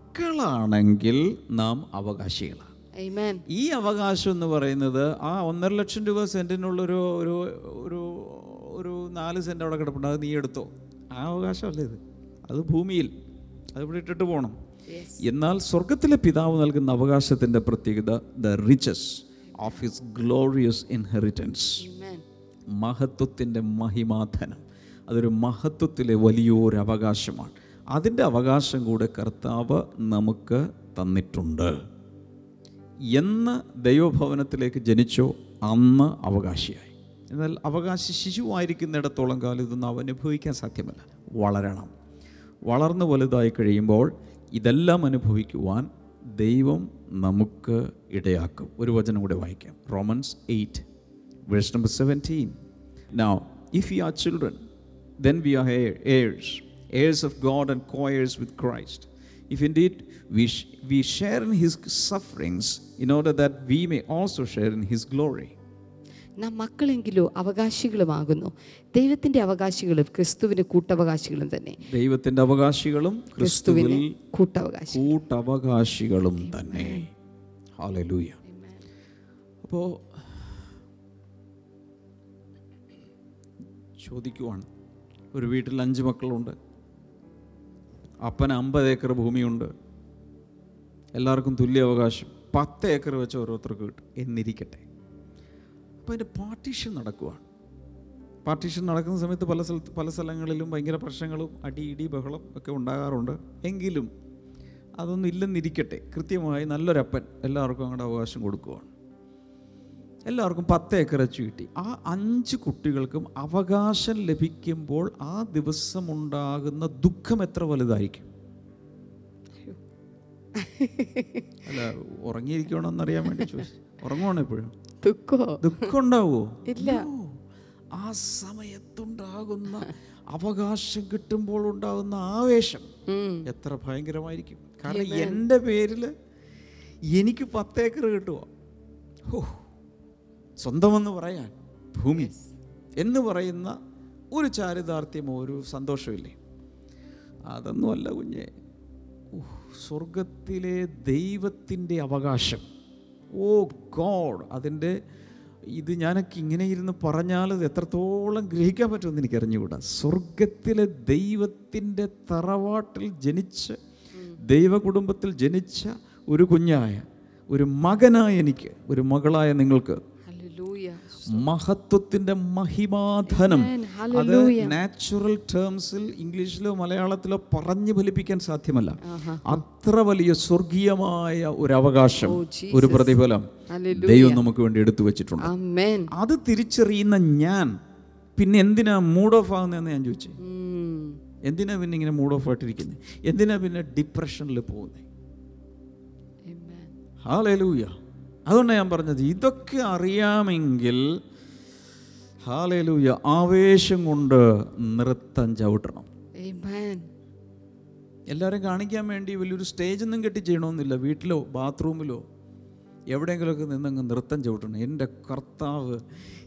മക്കളാണെങ്കിൽ നാം അവകാശികളാണ്. Amen. ഈ അവകാശം എന്ന് പറയുന്നത് ആ ഒന്നര ലക്ഷം രൂപ സെന്റിനുള്ള ഒരു ഒരു ഒരു നാല് സെന്റ് അവിടെ കിടപ്പുണ്ട്. അത് നീ എടുത്തോ. ആ അവകാശമല്ല ഇത്? അത് ഭൂമിയിൽ. അത് ഇവിടെ ഇട്ടിട്ട് പോകണം എന്നാൽ സ്വർഗത്തിലെ പിതാവ് നൽകുന്ന അവകാശത്തിന്റെ പ്രത്യേകത the riches of his glorious inheritance. മഹത്വത്തിന്റെ മഹിമാധനം അതൊരു മഹത്വത്തിലെ വലിയൊരു അവകാശമാണ് അതിന്റെ അവകാശം കൂടെ കർത്താവ് നമുക്ക് തന്നിട്ടുണ്ട്. എന്ന് ദൈവഭവനത്തിലേക്ക് ജനിച്ചോ അന്ന് അവകാശിയായി. എന്നാൽ അവകാശി ശിശുവായിരിക്കുന്നിടത്തോളം കാലം ഇതൊന്നും അവ അനുഭവിക്കാൻ സാധ്യമല്ല. വളരണം. വളർന്നു വലുതായി കഴിയുമ്പോൾ ഇതെല്ലാം അനുഭവിക്കുവാൻ ദൈവം നമുക്ക് ഇടയാക്കും. ഒരു വചനം കൂടെ വായിക്കാം. Romans eight verse number 17. Now if you are children then we are heir- heirs, of God and co heirs with Christ. If indeed we, sh- we share in his sufferings, in order that we may also share in his glory. നാം മക്കളെങ്കിലോ അവകാശികളുമാകുന്നു. ദൈവത്തിന്റെ അവകാശികളും ക്രിസ്തുവിന് കൂട്ടവകാശികളും തന്നെ. ദൈവത്തിന്റെ അവകാശികളും ക്രിസ്തുവിന് കൂട്ടവകാശി കൂട്ടവകാശികളും തന്നെ. Hallelujah അപ്പോൾ ചോദിക്കുവാണ്. ഒരു വീട്ടിൽ അഞ്ച് മക്കളുണ്ട്. അപ്പന് അമ്പത് ഏക്കർ ഭൂമിയുണ്ട്. എല്ലാവർക്കും തുല്യ അവകാശം. പത്ത് ഏക്കർ വെച്ച് ഓരോരുത്തർക്ക് കിട്ടും. എന്നിരിക്കട്ടെ. അപ്പോൾ അതിന്റെ പാർട്ടീഷൻ നടക്കുവാണ്. പാർട്ടീഷൻ നടക്കുന്ന സമയത്ത് പല സ്ഥലത്ത് പല സ്ഥലങ്ങളിലും ഭയങ്കര പ്രശ്നങ്ങളും അടി ഇടി ബഹളം ഒക്കെ ഉണ്ടാകാറുണ്ട്. എങ്കിലും അതൊന്നും ഇല്ലെന്നിരിക്കട്ടെ. കൃത്യമായി നല്ലൊരപ്പൻ എല്ലാവർക്കും അങ്ങോട്ട് അവകാശം കൊടുക്കുവാണ്. എല്ലാവർക്കും പത്ത് ഏക്കർ വെച്ച് കിട്ടി. ആ അഞ്ച് കുട്ടികൾക്കും അവകാശം ലഭിക്കുമ്പോൾ ആ ദിവസം ഉണ്ടാകുന്ന ദുഃഖം എത്ര വലുതായിരിക്കും? അല്ല ഉറങ്ങിയിരിക്കണമെന്നറിയാൻ വേണ്ടി ചോദിച്ചു. ഉറങ്ങുവാണോ എപ്പോഴും? ദുഃഖോ? ഉണ്ടാവുമോ ഇല്ല. ആ സമയത്തുണ്ടാകുന്ന അവകാശം കിട്ടുമ്പോൾ ഉണ്ടാകുന്ന ആവേശം എത്ര ഭയങ്കരമായിരിക്കും. കാരണം എന്റെ പേരിൽ എനിക്ക് പത്തേക്കർ കിട്ടുമോ ഹോ സ്വന്തമെന്ന് പറയാൻ ഭൂമി എന്ന് പറയുന്ന ഒരു ചാരിതാർത്ഥ്യമോ ഒരു സന്തോഷമില്ലേ? അതൊന്നുമല്ല കുഞ്ഞെ. സ്വർഗത്തിലെ ദൈവത്തിന്റെ അവകാശം. ഓ ഗോഡ് അതിന്റെ ഇത് ഞാനൊക്കെ ഇങ്ങനെ ഇരുന്ന് പറഞ്ഞാൽ ഇത് എത്രത്തോളം ഗ്രഹിക്കാൻ പറ്റുമെന്ന് എനിക്ക് അറിഞ്ഞുകൂടാ സ്വർഗത്തിലെ ദൈവത്തിന്റെ തറവാട്ടിൽ ജനിച്ച് ദൈവകുടുംബത്തിൽ ജനിച്ച ഒരു കുഞ്ഞായ ഒരു മകനായ എനിക്ക് ഒരു മകളായ നിങ്ങൾക്ക്. മഹത്വത്തിന്റെ മഹിമാധനം. അത് നാച്ചുറൽ ടേംസിൽ ഇംഗ്ലീഷിലോ മലയാളത്തിലോ പറഞ്ഞു ഫലിപ്പിക്കാൻ സാധ്യമല്ല. അത്ര വലിയ സ്വർഗീയമായ ഒരു അവകാശം Oh, ഒരു പ്രതിഫലം ദൈവം നമുക്ക് വേണ്ടി എടുത്തു വെച്ചിട്ടുണ്ട്. അത് തിരിച്ചറിയുന്ന ഞാൻ പിന്നെ എന്തിനാ മൂഡ് ഓഫ് ആകുന്നതെന്ന് ഞാൻ ചോദിച്ചു? എന്തിനാ പിന്നെ ഇങ്ങനെ മൂഡ് ഓഫ് ആയിട്ടിരിക്കുന്നത് എന്തിനാ പിന്നെ ഡിപ്രഷനിൽ പോകുന്നത് Amen. ഹാലേലൂയ അതുകൊണ്ടാണ് ഞാൻ പറഞ്ഞത് ഇതൊക്കെ അറിയാമെങ്കിൽ ഹാലേലൂയ ആവേശം കൊണ്ട് നൃത്തം ചവിട്ടണം. എല്ലാവരും കാണിക്കാൻ വേണ്ടി വലിയൊരു സ്റ്റേജൊന്നും കെട്ടി ചെയ്യണമെന്നില്ല വീട്ടിലോ ബാത്റൂമിലോ എവിടെയെങ്കിലുമൊക്കെ നിന്നങ്ങ് നൃത്തം ചവിട്ടണം. എന്റെ കർത്താവ്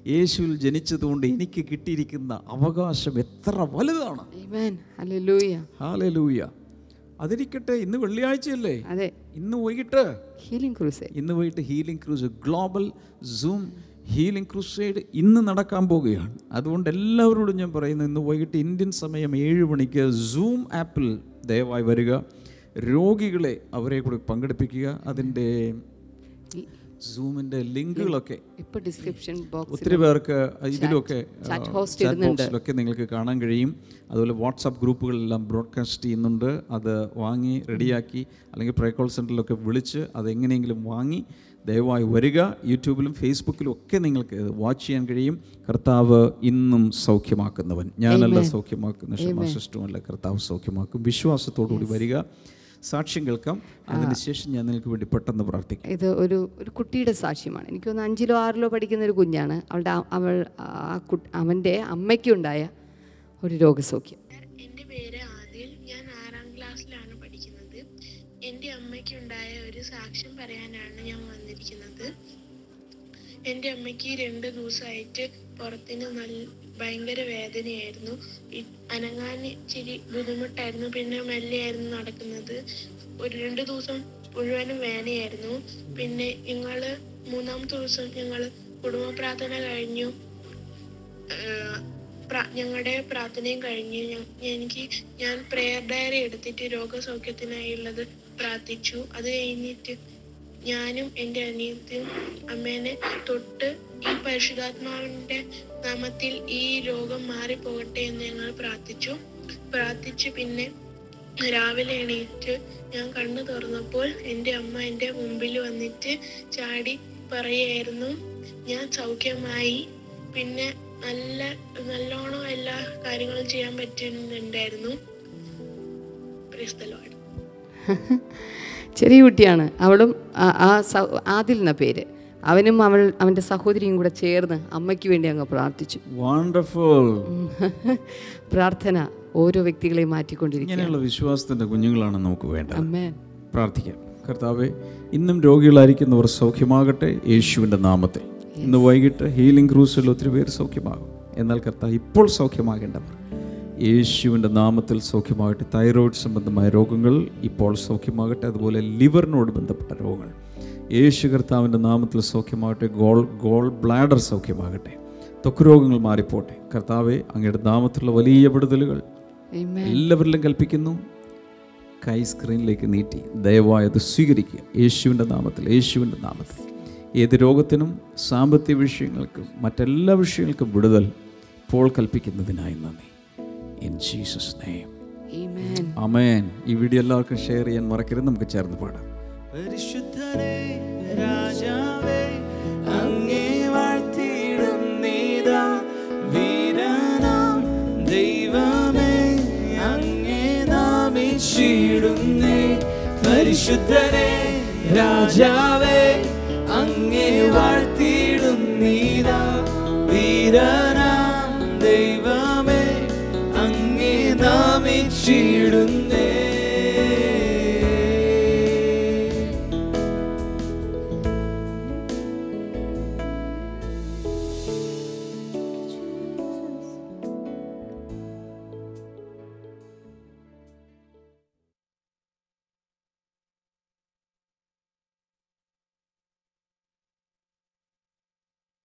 യേശുവിൽ ജനിച്ചതുകൊണ്ട് എനിക്ക് കിട്ടിയിരിക്കുന്ന അവകാശം എത്ര വലുതാണ്. അതിരിക്കട്ടെ ഇന്ന് വെള്ളിയാഴ്ചയല്ലേ? അതെ. ഇന്ന് പോയിട്ട് ഹീലിംഗ് ക്രൂസ് ഇന്ന് പോയിട്ട് healing crusade global zoom healing crusade ഇന്ന് നടക്കാൻ പോവുകയാണ്. അതുകൊണ്ട് എല്ലാവരോടും ഞാൻ പറയുന്നു ഇന്ന് വൈകിട്ട് ഇന്ത്യൻ സമയം ഏഴ് മണിക്ക് സൂം ആപ്പിൽ ദയവായി വരിക. രോഗികളെ അവരെ കൂടി പങ്കെടുപ്പിക്കുക. അതിന്റെ സൂമിന്റെ ലിങ്കുകളൊക്കെ ഇപ്പൊ ഡിസ്ക്രിപ്ഷൻ ബോക്സ് ഒത്തിരി പേർക്ക് ഇതിലൊക്കെ ഹോസ്റ്റിലൊക്കെ നിങ്ങൾക്ക് കാണാൻ കഴിയും. അതുപോലെ വാട്സാപ്പ് ഗ്രൂപ്പുകളെല്ലാം ബ്രോഡ്കാസ്റ്റ് ചെയ്യുന്നുണ്ട്. അത് വാങ്ങി റെഡിയാക്കി അല്ലെങ്കിൽ പ്രേ കോൾ സെന്ററിലൊക്കെ വിളിച്ച് അത് എങ്ങനെയെങ്കിലും വാങ്ങി ദയവായി വരിക. യൂട്യൂബിലും ഫേസ്ബുക്കിലും ഒക്കെ നിങ്ങൾക്ക് വാച്ച് ചെയ്യാൻ കഴിയും. കർത്താവ് ഇന്നും സൗഖ്യമാക്കുന്നവൻ. ഞാനല്ല സൗഖ്യമാക്കുന്ന ക്ഷമാശിഷ്ടമല്ല കർത്താവ് സൗഖ്യമാക്കും. വിശ്വാസത്തോടുകൂടി വരിക. സാക്ഷ്യം കേൾക്കാം അതിനുശേഷം ഞാൻ നിങ്ങൾക്ക് വേണ്ടി പെട്ടെന്ന് പ്രാർത്ഥിക്കാം. ഇത് ഒരു ഒരു കുട്ടിയുടെ സാക്ഷ്യമാണ്. എനിക്കൊന്ന് അഞ്ചിലോ ആറിലോ പഠിക്കുന്ന ഒരു കുഞ്ഞാണ്. അവളുടെ അവൾ ആ കുട്ടി അവന്റെ അമ്മയ്ക്കുണ്ടായ ഒരു രോഗസൗഖ്യം. എന്റെ പേര് ആദിൽ. ഞാൻ ആറാം ക്ലാസ്സിലാണ് പഠിക്കുന്നത്. എന്റെ അമ്മയ്ക്കുണ്ടായ ഒരു സാക്ഷ്യം പറയാനാണ് ഞാൻ വന്നിരിക്കുന്നത്. എന്റെ അമ്മയ്ക്ക് രണ്ട് ദിവസമായിട്ട് പുറത്തിന് നല്ല ഭയങ്കര വേദനയായിരുന്നു. അനങ്ങാൻ ഇച്ചിരി ബുദ്ധിമുട്ടായിരുന്നു. പിന്നെ മെല്ലെയായിരുന്നു നടക്കുന്നത്. ഒരു രണ്ട് ദിവസം മുഴുവനും വേദനയായിരുന്നു. പിന്നെ ഞങ്ങൾ മൂന്നാമത്തെ ദിവസം ഞങ്ങൾ കുടുംബ പ്രാർത്ഥന കഴിഞ്ഞു ഞങ്ങളുടെ പ്രാർത്ഥനയും കഴിഞ്ഞു. എനിക്ക് ഞാൻ പ്രെയർ ഡയറി എടുത്തിട്ട് രോഗസൗഖ്യത്തിനായുള്ളത് പ്രാർത്ഥിച്ചു. അത് കഴിഞ്ഞിട്ട് ഞാനും എന്റെ അനിയത്തിയും അമ്മേനെ തൊട്ട് ഈ പരിശുദ്ധാത്മാവിന്റെ നാമത്തിൽ ഈ രോഗം മാറിപ്പോകട്ടെ എന്ന് ഞങ്ങൾ പ്രാർത്ഥിച്ചു. പ്രാർത്ഥിച്ച് പിന്നെ രാവിലെ എണീറ്റ് ഞാൻ കണ്ണു തുറന്നപ്പോൾ എന്റെ അമ്മ എന്റെ മുമ്പിൽ വന്നിട്ട് ചാടി പറയായിരുന്നു ഞാൻ സൗഖ്യമായി. പിന്നെ നല്ല നല്ലോണം എല്ലാ കാര്യങ്ങളും ചെയ്യാൻ പറ്റുന്നുണ്ടായിരുന്നു. (laughs) ചെറിയ കുട്ടിയാണ്. അവളും ആ- ആദിൽ എന്ന പേര്. അവനും അവൾ അവന്റെ സഹോദരിയും കൂടെ ചേർന്ന് അമ്മയ്ക്ക് വേണ്ടി അങ്ങ് പ്രാർത്ഥിച്ചു. വണ്ടർഫുൾ (laughs) പ്രാർത്ഥന ഓരോ വ്യക്തികളെയും മാറ്റിക്കൊണ്ടിരിക്കുന്നു വിശ്വാസത്തിന്റെ കുഞ്ഞുങ്ങളാണ് നമുക്ക് വേണ്ടത്. അമ്മേ പ്രാർത്ഥിക്കാം. കർത്താവെ ഇന്നും രോഗികളായിരിക്കുന്നവർ സൗഖ്യമാകട്ടെ യേശുവിന്റെ നാമത്തിൽ. ഇന്ന് വൈകിട്ട് ഹീലിംഗ് ക്രൂസിൽ ഒത്തിരി പേര് സൗഖ്യമാകും. എന്നാൽ കർത്താവ് ഇപ്പോൾ സൗഖ്യമാകേണ്ടവർ. യേശുവിന്റെ നാമത്തിൽ സൗഖ്യമാകട്ടെ. തൈറോയ്ഡ് സംബന്ധമായ രോഗങ്ങൾ ഇപ്പോൾ സൗഖ്യമാകട്ടെ. അതുപോലെ ലിവറിനോട് ബന്ധപ്പെട്ട രോഗങ്ങൾ. യേശു കർത്താവിന്റെ നാമത്തിൽ സൗഖ്യമാകട്ടെ. ഗോൾ ഗോൾ ബ്ലാഡർ സൗഖ്യമാകട്ടെ. തൊക്ക് രോഗങ്ങൾ മാറിപ്പോട്ടെ. കർത്താവെ അങ്ങയുടെ നാമത്തിലുള്ള വലിയ വിടുതലുകൾ. എല്ലാവരിലും കൽപ്പിക്കുന്നു. കൈ സ്ക്രീനിലേക്ക് നീട്ടി. ദയവായി അത് സ്വീകരിക്കുക. യേശുവിന്റെ നാമത്തിൽ യേശുവിന്റെ നാമത്തിൽ. ഏത് രോഗത്തിനും സാമ്പത്തിക വിഷയങ്ങൾക്കും മറ്റെല്ലാ വിഷയങ്ങൾക്കും വിടുതൽ ഇപ്പോൾ കൽപ്പിക്കുന്നതിനായി നന്ദി. In Jesus name Amen. Amen ഈ വീഡിയോ എല്ലാവർക്കും ഷെയർ ചെയ്യാൻ മറക്കരുത്. നമുക്ക് ചേർന്ന് പാടാം. പരിശുദ്ധനെ രാജാവേ അങ്ങേ വാഴ്ത്തിയിടുന്നീതാ വീരനാം ദൈവമേ അങ്ങേ നാമിച്ചിടുന്നേ പരിശുദ്ധനെ രാജാവേ അങ്ങേ വാഴ്ത്തിയിടുന്നീതാ വീരനാം she